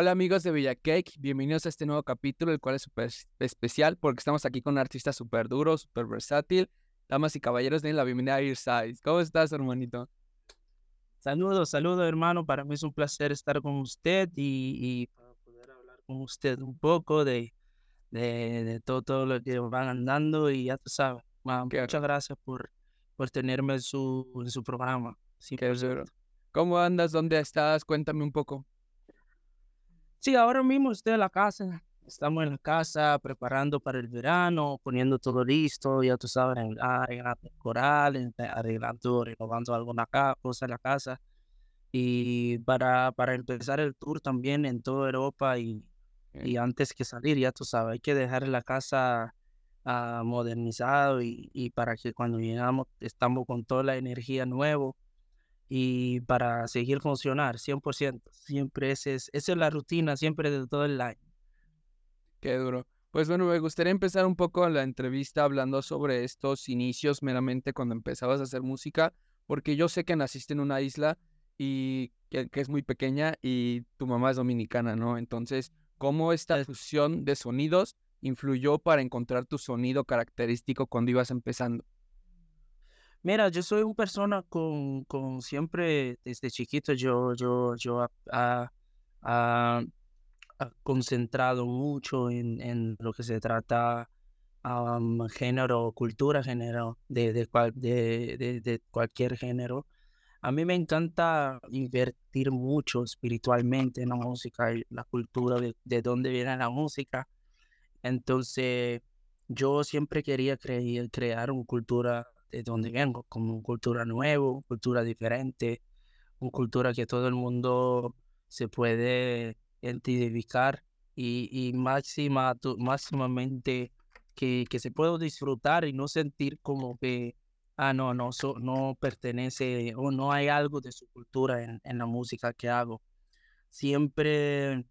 Hola amigos de Villa Cake, bienvenidos a este nuevo capítulo, el cual es súper especial porque estamos aquí con un artista súper duro, súper versátil. Damas y caballeros, den la bienvenida a Earsize. ¿Cómo estás, hermanito? Saludos, saludos, hermano. Para mí es un placer estar con usted y, para poder hablar con usted un poco de, de, todo, todo lo que van andando y ya tú sabes. muchas gracias por, por tenerme en su, en su programa. Qué ¿Cómo andas? ¿Dónde estás? Cuéntame un poco. Sí, ahora mismo estoy en la casa. Estamos en la casa preparando para el verano, poniendo todo listo, ya tú sabes, arreglando el coral, arreglando, renovando alguna cosa en la casa. Y para, para empezar el tour también en toda Europa y, y antes que salir, ya tú sabes, hay que dejar la casa uh, modernizado y, y para que cuando llegamos estamos con toda la energía nueva y para seguir funcionar 100%. Siempre ese es, esa es la rutina, siempre de todo el año. Qué duro. Pues bueno, me gustaría empezar un poco la entrevista hablando sobre estos inicios meramente cuando empezabas a hacer música, porque yo sé que naciste en una isla y que, es muy pequeña y tu mamá es dominicana, ¿no? Entonces, ¿cómo esta fusión de sonidos influyó para encontrar tu sonido característico cuando ibas empezando? Mira, yo soy una persona con, con siempre, desde chiquito, yo, yo, yo ha, concentrado mucho en, en, lo que se trata um, género, cultura, género, de, de, cual, de, de, cualquier género. A mí me encanta invertir mucho espiritualmente en la música y la cultura de, de dónde viene la música. Entonces, yo siempre quería crear una cultura de donde vengo, como cultura nueva, cultura diferente, una cultura que todo el mundo se puede identificar y, y máxima, máximamente que, que se pueda disfrutar y no sentir como que, ah, no, no, no pertenece o no hay algo de su cultura en, en la música que hago. Siempre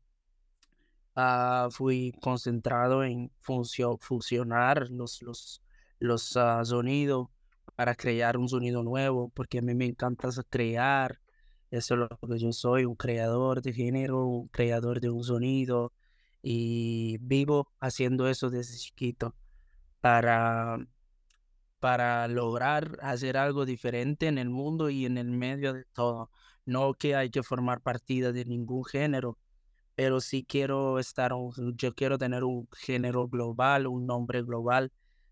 uh, fui concentrado en fusionar los, los, los uh, sonidos para crear un sonido nuevo, porque a mí me encanta crear, eso es lo que yo soy, un creador de género, un creador de un sonido, y vivo haciendo eso desde chiquito para, para lograr hacer algo diferente en el mundo y en el medio de todo. No que hay que formar partida de ningún género, pero sí quiero estar, yo quiero tener un género global, un nombre global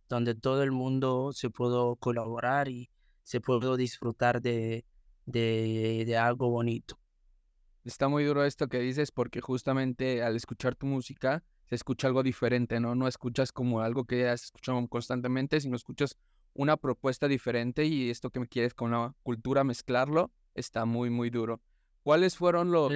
donde todo el mundo se pudo colaborar y se pudo disfrutar de, de, algo bonito. Está muy duro esto que dices porque justamente al escuchar tu música se escucha algo diferente, ¿no? No escuchas como algo que ya has escuchado constantemente, sino escuchas una propuesta diferente y esto que me quieres con la cultura mezclarlo está muy, muy duro. ¿Cuáles fueron los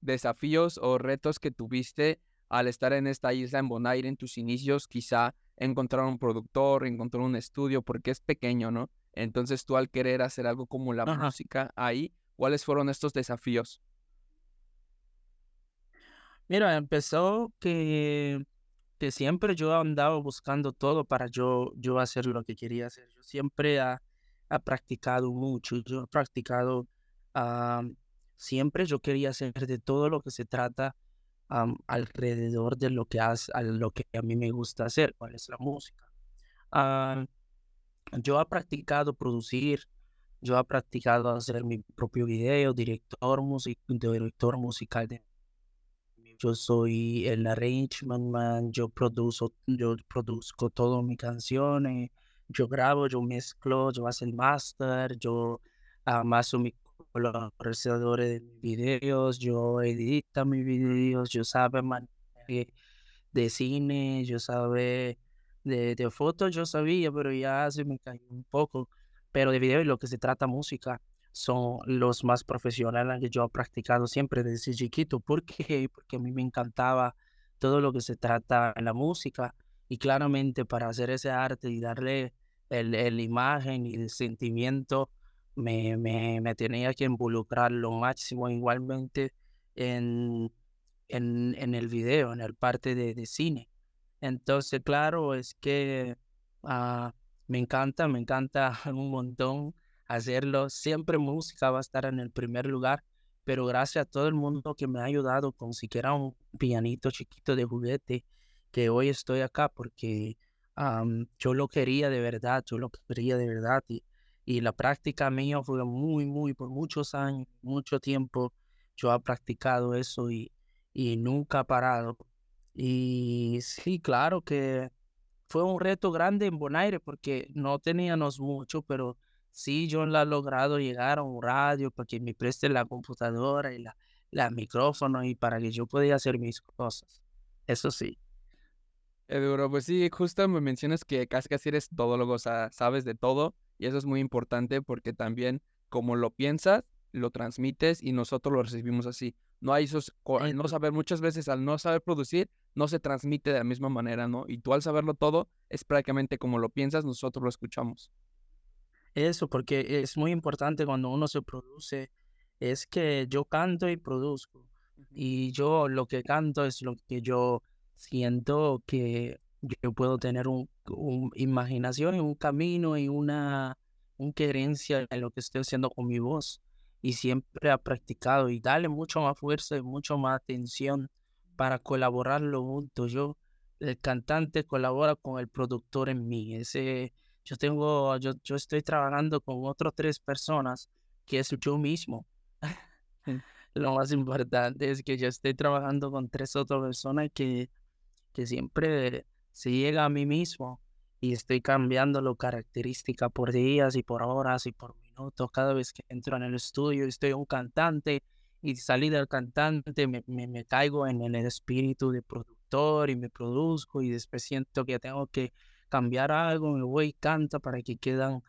desafíos o retos que tuviste al estar en esta isla en Bonaire en tus inicios? Quizá encontrar un productor, encontrar un estudio, porque es pequeño, ¿no? Entonces tú al querer hacer algo como la música ahí, ¿cuáles fueron estos desafíos? Mira, empezó que, que siempre yo andaba buscando todo para yo, yo hacer lo que quería hacer. Yo siempre ha, practicado mucho, yo he practicado, siempre yo quería hacer de todo lo que se trata alrededor de lo que, hace, a lo que a mí me gusta hacer, cuál es la música. yo he practicado producir, yo he practicado hacer mi propio video, director, music, director musical. De, yo soy el arrangement man, yo produzo, yo produzco todas mis canciones, yo grabo, yo mezclo, yo hago el master, yo amaso mi colaboradores de videos, yo edito mis videos, yo sabe de cine, yo sabe de, de fotos, yo sabía, pero ya se me cayó un poco. Pero de video y lo que se trata música son los más profesionales que yo he practicado siempre desde chiquito. ¿Por qué? Porque a mí me encantaba todo lo que se trata en la música y claramente para hacer ese arte y darle el, el imagen y el sentimiento me, me, tenía que involucrar lo máximo igualmente en, en, en el video, en el parte de, cine. Entonces, claro, es que ah, me encanta, me encanta un montón hacerlo. Siempre música va a estar en el primer lugar, pero gracias a todo el mundo que me ha ayudado con siquiera un pianito chiquito de juguete, que hoy estoy acá porque yo lo quería de verdad, yo lo quería de verdad y, y la práctica mía fue muy, muy, por muchos años, mucho tiempo, yo he practicado eso y, y nunca ha parado. Y sí, claro que fue un reto grande en Bonaire porque no teníamos mucho, pero sí yo la he logrado llegar a un radio para que me preste la computadora y la, la micrófono y para que yo pueda hacer mis cosas. Eso sí. Eduro, pues sí, justo me mencionas que casi casi eres todólogo, o sea, sabes de todo y eso es muy importante porque también como lo piensas, lo transmites y nosotros lo recibimos así. No hay esos, no saber, muchas veces al no saber producir, no se transmite de la misma manera, ¿no? Y tú al saberlo todo, es prácticamente como lo piensas, nosotros lo escuchamos. Eso, porque es muy importante cuando uno se produce, es que yo canto y produzco. Y yo lo que canto es lo que yo siento que yo puedo tener un, imaginación y un camino y una, una querencia en lo que estoy haciendo con mi voz. Y siempre ha practicado y darle mucho más fuerza y mucho más atención para colaborarlo juntos. Yo, el cantante colabora con el productor en mí. Ese, yo tengo, yo, yo estoy trabajando con otras tres personas que es yo mismo. Lo más importante es que yo estoy trabajando con tres otras personas que, que siempre se llega a mí mismo y estoy cambiando la característica por días y por horas y por minutos. Cada vez que entro en el estudio estoy un cantante y salí del cantante, me, me, caigo en, el espíritu de productor y me produzco y después siento que tengo que cambiar algo, me voy y canto para que quedan,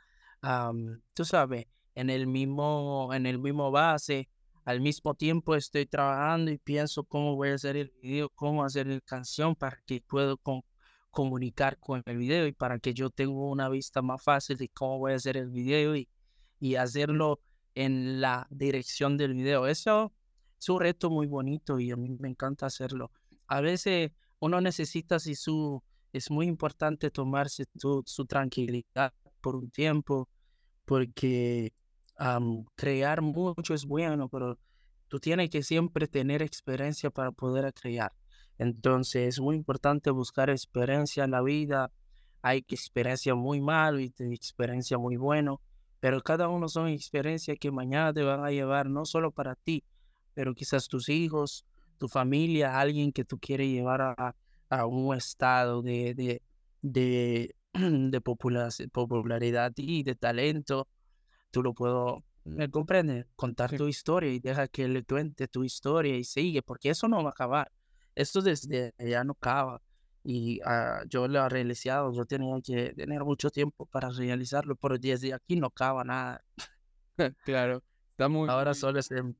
tú sabes, en el mismo, en el mismo base. Al mismo tiempo estoy trabajando y pienso cómo voy a hacer el video, cómo hacer la canción para que pueda comunicar con el video y para que yo tenga una vista más fácil de cómo voy a hacer el video y, y hacerlo en la dirección del video. Eso es un reto muy bonito y a mí me encanta hacerlo. A veces uno necesita, si su, es muy importante tomarse su tranquilidad por un tiempo, porque crear mucho es bueno, pero tú tienes que siempre tener experiencia para poder crear. Entonces es muy importante buscar experiencia en la vida. Hay experiencia muy malo y experiencia muy bueno pero cada uno son experiencias que mañana te van a llevar no solo para ti, pero quizás tus hijos, tu familia, alguien que tú quieres llevar a, a un estado de, de, de, de popularidad y de talento. Tú lo puedo, ¿me comprendes? Contar tu historia y deja que le cuente tu historia y sigue, porque eso no va a acabar. Esto desde ya no acaba y uh, yo lo he realizado, yo tenía que tener mucho tiempo para realizarlo, pero desde aquí no acaba nada. claro, está muy... Ahora solo es el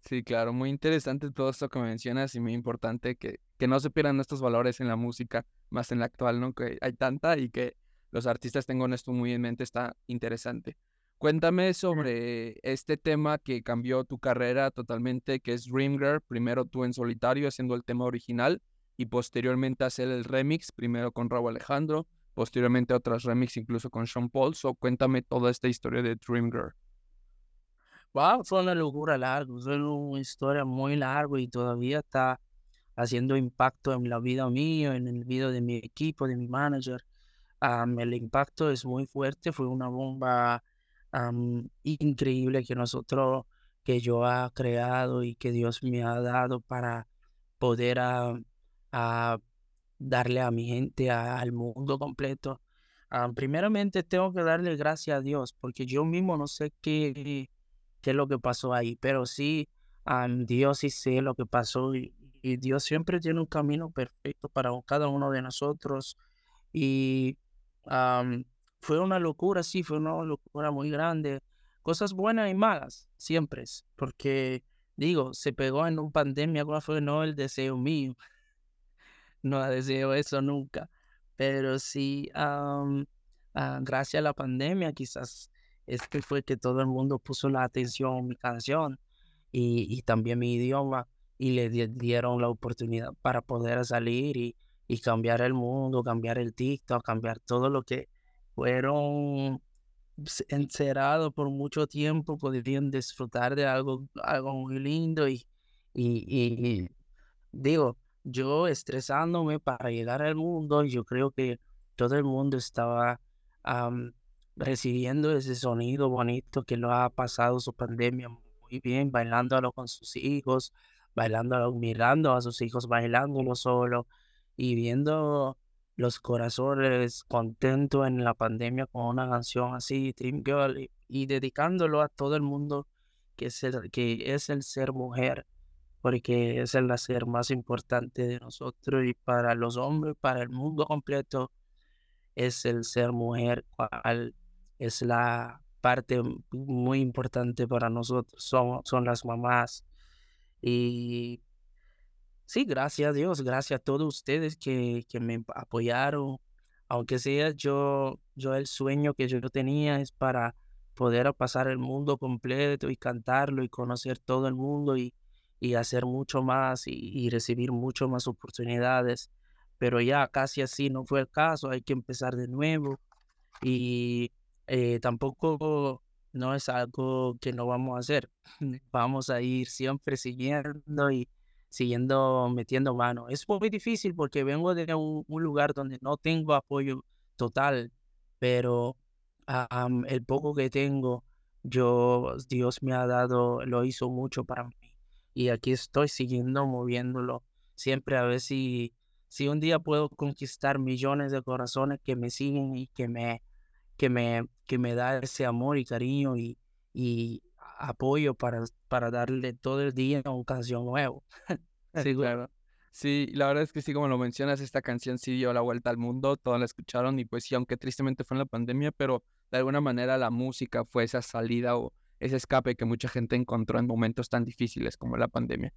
Sí, claro, muy interesante todo esto que mencionas y muy importante que, que no se pierdan estos valores en la música, más en la actual, ¿no? Que hay tanta y que los artistas tengan esto muy en mente, está interesante. Cuéntame sobre este tema que cambió tu carrera totalmente, que es Dream Girl, primero tú en solitario haciendo el tema original y posteriormente hacer el remix, primero con Raúl Alejandro, posteriormente otras remix incluso con Sean Paul. So, cuéntame toda esta historia de Dream Girl. Wow, fue una locura larga, fue una historia muy larga y todavía está haciendo impacto en la vida mía, en el vida de mi equipo, de mi manager. el impacto es muy fuerte, fue una bomba increíble que nosotros, que yo ha creado y que Dios me ha dado para poder a darle a mi gente, al mundo completo. Ah, primeramente tengo que darle gracias a Dios, porque yo mismo no sé qué, qué es lo que pasó ahí, pero sí, a Dios sí sé lo que pasó y, Dios siempre tiene un camino perfecto para cada uno de nosotros. Y fue una locura, sí, fue una locura muy grande. Cosas buenas y malas, siempre, porque digo, se pegó en una pandemia, ¿cuál fue no el deseo mío? no deseo eso nunca. Pero sí, ah, gracias a la pandemia, quizás es que fue que todo el mundo puso la atención en mi canción y, y también mi idioma y le dieron la oportunidad para poder salir y, y cambiar el mundo, cambiar el TikTok, cambiar todo lo que fueron encerrado por mucho tiempo podrían disfrutar de algo, algo muy lindo y, y, digo, yo estresándome para llegar al mundo, yo creo que todo el mundo estaba recibiendo ese sonido bonito que lo ha pasado su pandemia muy bien, bailándolo con sus hijos, bailando, mirando a sus hijos bailándolo solo y viendo los corazones contentos en la pandemia con una canción así, Dream Girl, y, dedicándolo a todo el mundo que es el, que es el ser mujer, porque es el ser más importante de nosotros y para los hombres, para el mundo completo, es el ser mujer, cual es la parte muy importante para nosotros, son, son las mamás. Y sí, gracias a Dios, gracias a todos ustedes que, que me apoyaron. Aunque sea yo, yo el sueño que yo tenía es para poder pasar el mundo completo y cantarlo y conocer todo el mundo y, y hacer mucho más y, y recibir mucho más oportunidades. Pero ya casi así no fue el caso, hay que empezar de nuevo. Y eh, tampoco no es algo que no vamos a hacer. Vamos a ir siempre siguiendo y siguiendo metiendo mano. Es muy difícil porque vengo de un, lugar donde no tengo apoyo total, pero el poco que tengo, yo, Dios me ha dado, lo hizo mucho para mí. Y aquí estoy siguiendo moviéndolo. Siempre a ver si, si un día puedo conquistar millones de corazones que me siguen y que me que me, que me da ese amor y cariño y, y apoyo para, para darle todo el día una canción nueva. sí, claro. Sí, la verdad es que sí, como lo mencionas, esta canción sí dio la vuelta al mundo, todos la escucharon y pues sí, aunque tristemente fue en la pandemia, pero de alguna manera la música fue esa salida o ese escape que mucha gente encontró en momentos tan difíciles como la pandemia.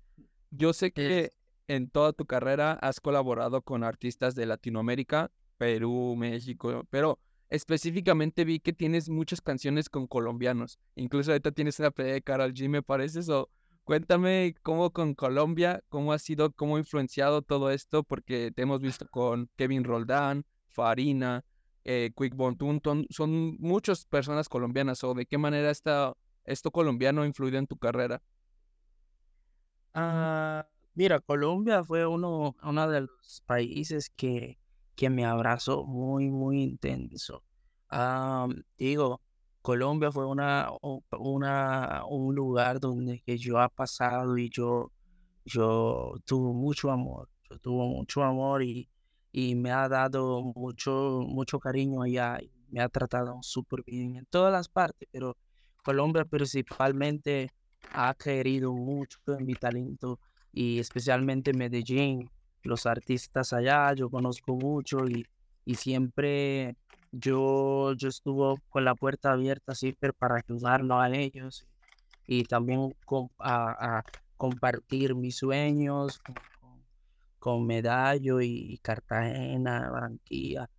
Yo sé que en toda tu carrera has colaborado con artistas de Latinoamérica, Perú, México, pero específicamente vi que tienes muchas canciones con colombianos. Incluso ahorita tienes una pelea de Karol G, me parece. eso. cuéntame cómo con Colombia, cómo ha sido, cómo ha influenciado todo esto, porque te hemos visto con Kevin Roldán, Farina, eh, Quick Bontun, son muchas personas colombianas. ¿O de qué manera está esto colombiano ha influido en tu carrera? Ah, mira, Colombia fue uno, uno de los países que que me abrazó muy, muy intenso. digo, Colombia fue una, una, un lugar donde que yo ha pasado y yo, yo tuve mucho amor, yo tuve mucho amor y, y me ha dado mucho, mucho cariño allá y me ha tratado súper bien en todas las partes, pero Colombia principalmente ha querido mucho en mi talento y especialmente Medellín los artistas allá, yo conozco mucho y, y siempre yo, yo estuve con la puerta abierta siempre para ayudarlo a ellos y también a, compartir mis sueños con, Medallo y, Cartagena, Barranquilla.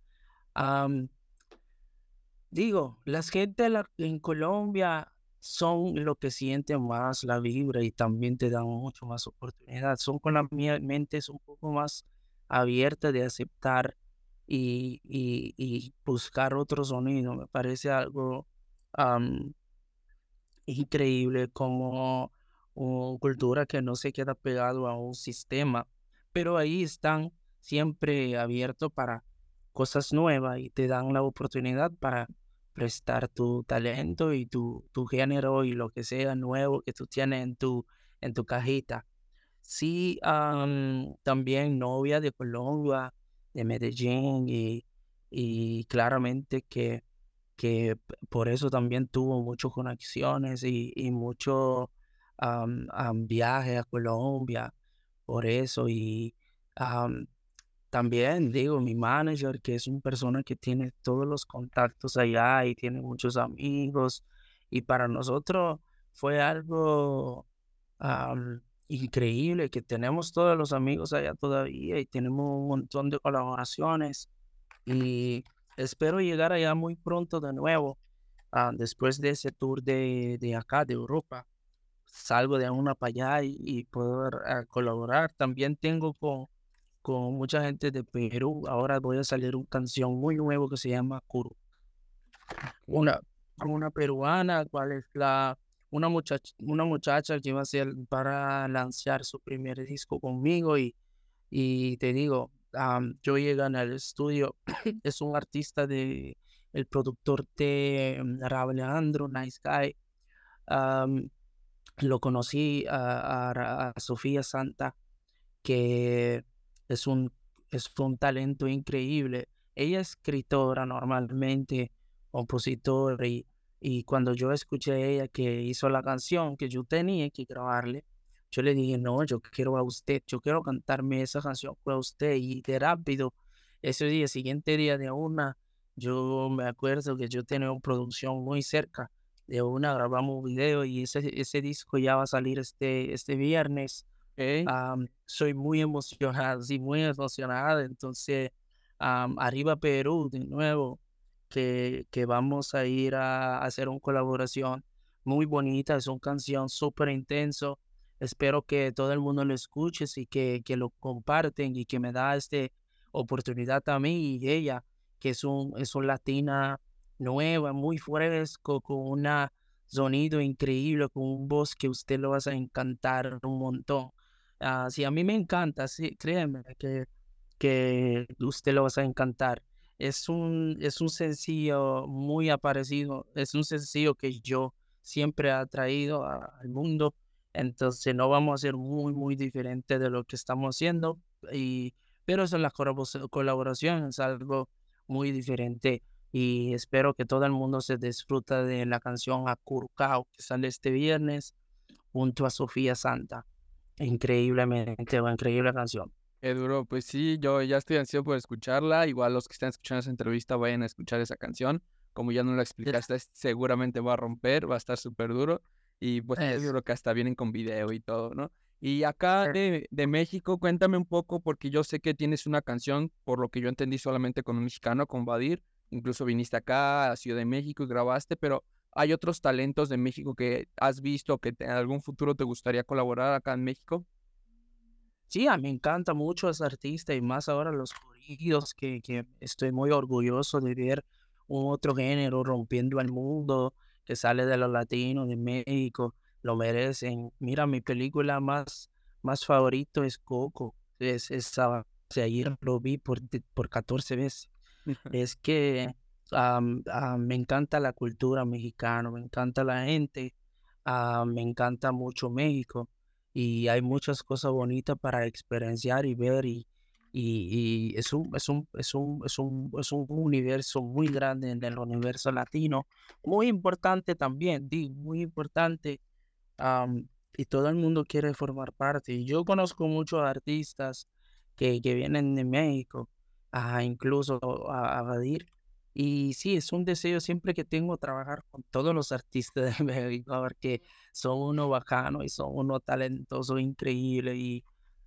digo, las gente en Colombia son lo que sienten más la vibra y también te dan mucho más oportunidad. Son con la mente un poco más abierta de aceptar y, y, buscar otro sonido. Me parece algo increíble como una cultura que no se queda pegado a un sistema, pero ahí están siempre abiertos para cosas nuevas y te dan la oportunidad para prestar tu talento y tu, tu género y lo que sea nuevo que tú tienes en tu, en tu cajita. Sí, también novia de Colombia, de Medellín y, y claramente que, que por eso también tuvo muchas conexiones y, y mucho viaje a Colombia, por eso y también digo, mi manager, que es una persona que tiene todos los contactos allá y tiene muchos amigos, y para nosotros fue algo increíble que tenemos todos los amigos allá todavía y tenemos un montón de colaboraciones y espero llegar allá muy pronto de nuevo, ah, después de ese tour de, de, acá, de Europa. Salgo de una para allá y, poder ah, colaborar. También tengo con con mucha gente de Perú. Ahora voy a salir una canción muy nueva que se llama Kuru. Una, una peruana, cual es la, una, muchacha, una muchacha que va a ser para lanzar su primer disco conmigo y, y te digo, yo llegué al estudio, es un artista de, el productor de um, Raúl Alejandro, Nice Guy. lo conocí a, Sofía Santa, que es un, es un talento increíble. Ella es escritora normalmente, compositora, y, y cuando yo escuché a ella que hizo la canción que yo tenía que grabarle, yo le dije, no, yo quiero a usted, yo quiero cantarme esa canción a usted. Y de rápido, ese día, siguiente día de una, yo me acuerdo que yo tenía una producción muy cerca de una, grabamos un video y ese, ese disco ya va a salir este, este viernes. Soy muy emocionado, sí, muy emocionado. Entonces, arriba Perú, de nuevo, que, que vamos a ir a, a hacer una colaboración muy bonita, es una canción súper intenso Espero que todo el mundo lo escuche y que, que lo comparten y que me da esta oportunidad a mí y ella, que es un, es un latina nueva, muy fresco, con un sonido increíble, con un voz que usted lo va a encantar un montón. Uh, a mí me encanta, sí, créeme que, que usted lo va a encantar. Es un, es un sencillo muy aparecido, es un sencillo que yo siempre he traído al mundo entonces no vamos a ser muy, muy diferentes de lo que estamos haciendo, y, pero eso en la colaboración es algo muy diferente y espero que todo el mundo se disfruta de la canción Acurcao que sale este viernes junto a Sofía Santa. Increíblemente, una increíble canción. Qué duro, pues sí, yo ya estoy ansioso por escucharla. Igual los que están escuchando esa entrevista vayan a escuchar esa canción. Como ya no la explicaste, seguramente va a romper, va a estar súper duro. Y pues yo creo que hasta vienen con video y todo, ¿no? Y acá de, de, México, cuéntame un poco, porque yo sé que tienes una canción, por lo que yo entendí solamente con un mexicano, con Badir. Incluso viniste acá a Ciudad de México y grabaste, pero ¿hay otros talentos de México que has visto que en algún futuro te gustaría colaborar acá en México? Sí, a mí me encanta mucho ese artista y más ahora los corridos, que, que estoy muy orgulloso de ver un otro género rompiendo el mundo que sale de los latinos, de México, lo merecen. Mira, mi película más, más favorito es Coco. Es, esa, ayer lo vi por, por 14 veces. es que me encanta la cultura mexicana, me encanta la gente, me encanta mucho México y hay muchas cosas bonitas para experienciar y ver y, es, un, es, un, es, un, es, un, es un universo muy grande en el universo latino, muy importante también, digo, muy importante, y todo el mundo quiere formar parte. Yo conozco muchos artistas que, que vienen de México, a incluso a, a y sí, es un deseo siempre que tengo trabajar con todos los artistas de México, porque son uno bacano y son uno talentoso, increíble, y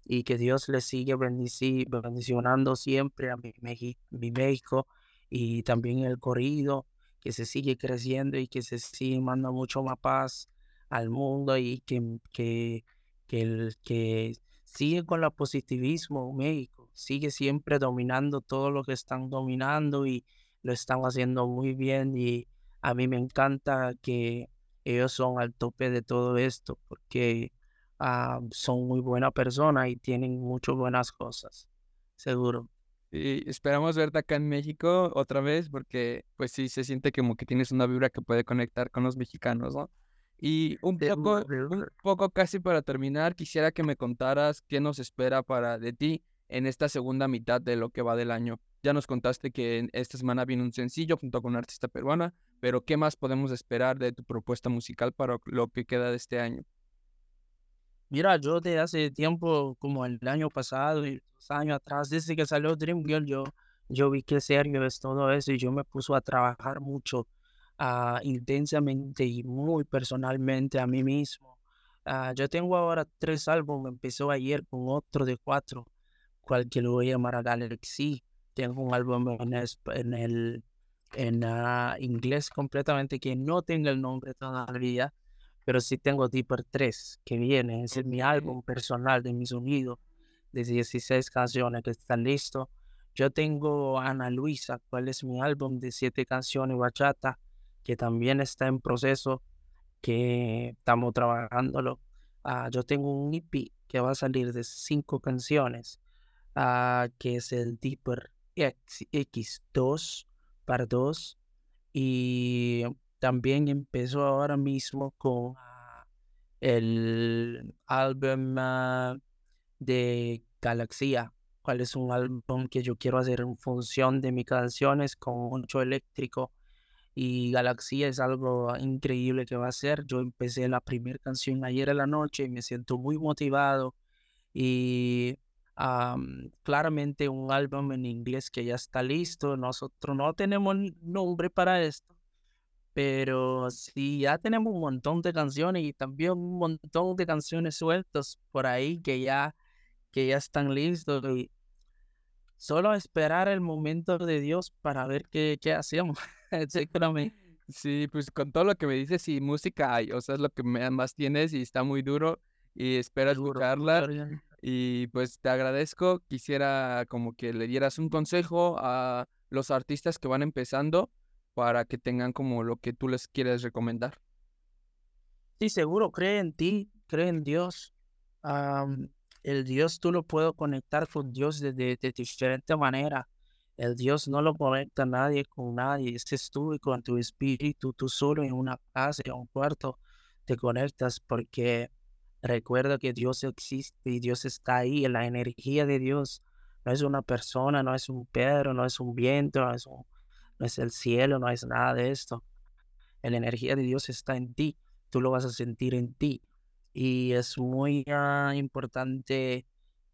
y que Dios les siga bendicionando siempre a mi, México y también el corrido, que se sigue creciendo y que se sigue mandando mucho más paz al mundo y que, que, que, el, que sigue con el positivismo México, sigue siempre dominando todo lo que están dominando y lo están haciendo muy bien y a mí me encanta que ellos son al tope de todo esto porque Ah, son muy buenas personas y tienen muchas buenas cosas, seguro. Y esperamos verte acá en México otra vez porque pues sí se siente como que tienes una vibra que puede conectar con los mexicanos, ¿no? Y un poco, un poco casi para terminar, quisiera que me contaras qué nos espera para de ti en esta segunda mitad de lo que va del año. Ya nos contaste que esta semana viene un sencillo junto con una artista peruana, pero ¿qué más podemos esperar de tu propuesta musical para lo que queda de este año? Mira, yo de hace tiempo, como el año pasado y dos años atrás, desde que salió Dream Girl, yo, yo vi que serio es todo eso y yo me puso a trabajar mucho, uh, intensamente y muy personalmente a mí mismo. Uh, yo tengo ahora tres álbumes, empezó ayer con otro de cuatro, cual que lo voy a llamar a Galaxy. Tengo un álbum en, en el en uh, inglés completamente que no tengo el nombre todavía, pero sí tengo Deeper 3, que viene, es mi álbum personal de mi sonido, de 16 canciones que están listos. Yo tengo Ana Luisa, cuál es mi álbum de 7 canciones bachata, que también está en proceso, que estamos trabajándolo. Ah, yo tengo un EP que va a salir de cinco canciones, ah, que es el Deeper X, 2 para 2. Y también empezó ahora mismo con el álbum de Galaxia, cuál es un álbum que yo quiero hacer en función de mis canciones con mucho eléctrico. Y Galaxia es algo increíble que va a ser. Yo empecé la primera canción ayer en la noche y me siento muy motivado. Y claramente un álbum en inglés que ya está listo. Nosotros no tenemos nombre para esto, pero sí ya tenemos un montón de canciones y también un montón de canciones sueltas por ahí que ya, que ya están listos. Y solo esperar el momento de Dios para ver qué, qué hacemos. Sí, pues con todo lo que me dices y música hay, o sea, es lo que más tienes y está muy duro y espero escucharla. Y pues te agradezco, quisiera como que le dieras un consejo a los artistas que van empezando para que tengan como lo que tú les quieres recomendar. Sí, seguro, cree en ti, cree en Dios. el Dios tú lo puedes conectar con Dios de, de, diferente manera. El Dios no lo conecta a nadie con nadie. es tú y con tu espíritu, tú solo en una casa, en un cuarto, te conectas porque Recuerda que Dios existe y Dios está ahí, la energía de Dios. No es una persona, no es un Pedro, no es un viento, no es, no es el cielo, no es nada de esto. La energía de Dios está en ti, tú lo vas a sentir en ti. Y es muy ah, importante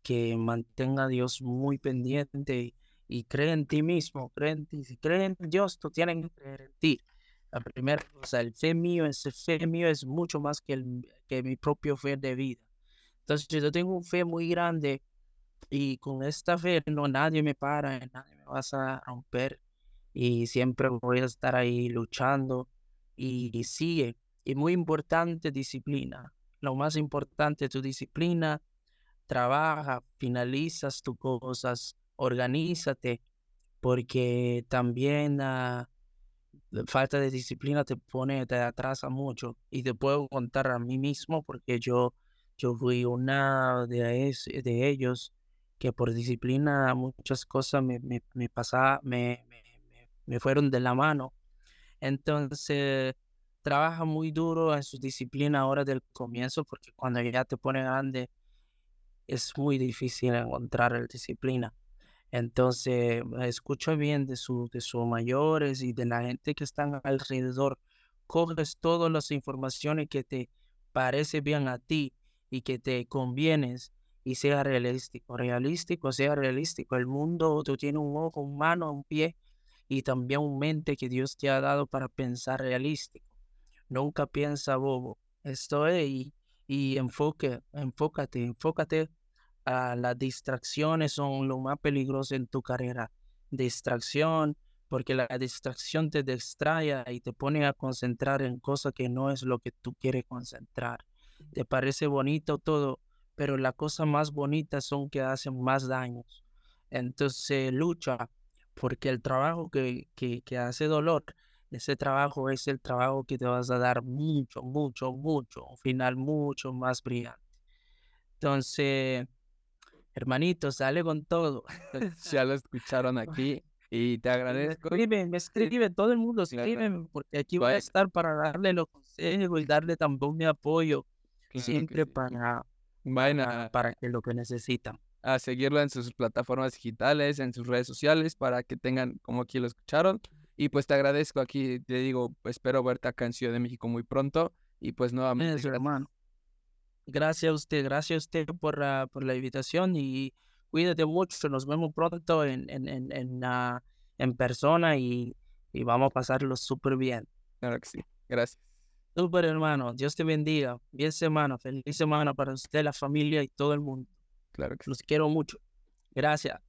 que mantenga a Dios muy pendiente y, cree en ti mismo, cree en ti. Si cree en Dios, tú tienes que creer en ti. La primera cosa, el fe mío, ese fe mío es mucho más que, el, que mi propio fe de vida. Entonces yo tengo un fe muy grande y con esta fe no nadie me para, nadie me va a romper y siempre voy a estar ahí luchando y, sigue. Y muy importante, disciplina. Lo más importante, tu disciplina, trabaja, finalizas tus cosas, organízate, porque también uh, falta de disciplina te pone, te atrasa mucho. Y te puedo contar a mí mismo porque yo, yo fui una de, de ellos que por disciplina muchas cosas me, me, me me, me, fueron de la mano. Entonces, trabaja muy duro en su disciplina ahora del comienzo porque cuando ya te pone grande es muy difícil encontrar la disciplina. Entonces, escucha bien de, de sus mayores y de la gente que están alrededor. Coges todas las informaciones que te parece bien a ti y que te convienes y sea realístico. Realístico, sea realístico. El mundo, tú tienes un ojo, un mano, un pie y también un mente que Dios te ha dado para pensar realístico. Nunca piensa bobo. Esto es y, y enfoque, enfócate, enfócate las distracciones son lo más peligroso en tu carrera. Distracción, porque la distracción te distrae y te pone a concentrar en cosas que no es lo que tú quieres concentrar. Te parece bonito todo, pero las cosas más bonitas son que hacen más daños. Entonces lucha, porque el trabajo que, que, que hace dolor, ese trabajo es el trabajo que te vas a dar mucho, mucho, mucho, un final mucho más brillante. Entonces, Hermanito, sale con todo. ya lo escucharon aquí y te agradezco. Escribe, me escribe, todo el mundo escribe, porque aquí voy a estar para darle los consejos y darle también mi apoyo. siempre para, para, que lo que necesitan. A seguirlo en sus plataformas digitales, en sus redes sociales, para que tengan, como aquí lo escucharon. Y pues te agradezco aquí, te digo, espero verte acá en Ciudad de México muy pronto. Y pues nuevamente. hermano. Gracias a usted, gracias a usted por, uh, por la invitación y cuídate mucho. Nos vemos pronto en, en, en, en, uh, en persona y, y, vamos a pasarlo súper bien. Claro que sí. Gracias. Súper hermano. Dios te bendiga. Bien semana. Feliz semana para usted, la familia y todo el mundo. Claro que Los quiero mucho. Gracias.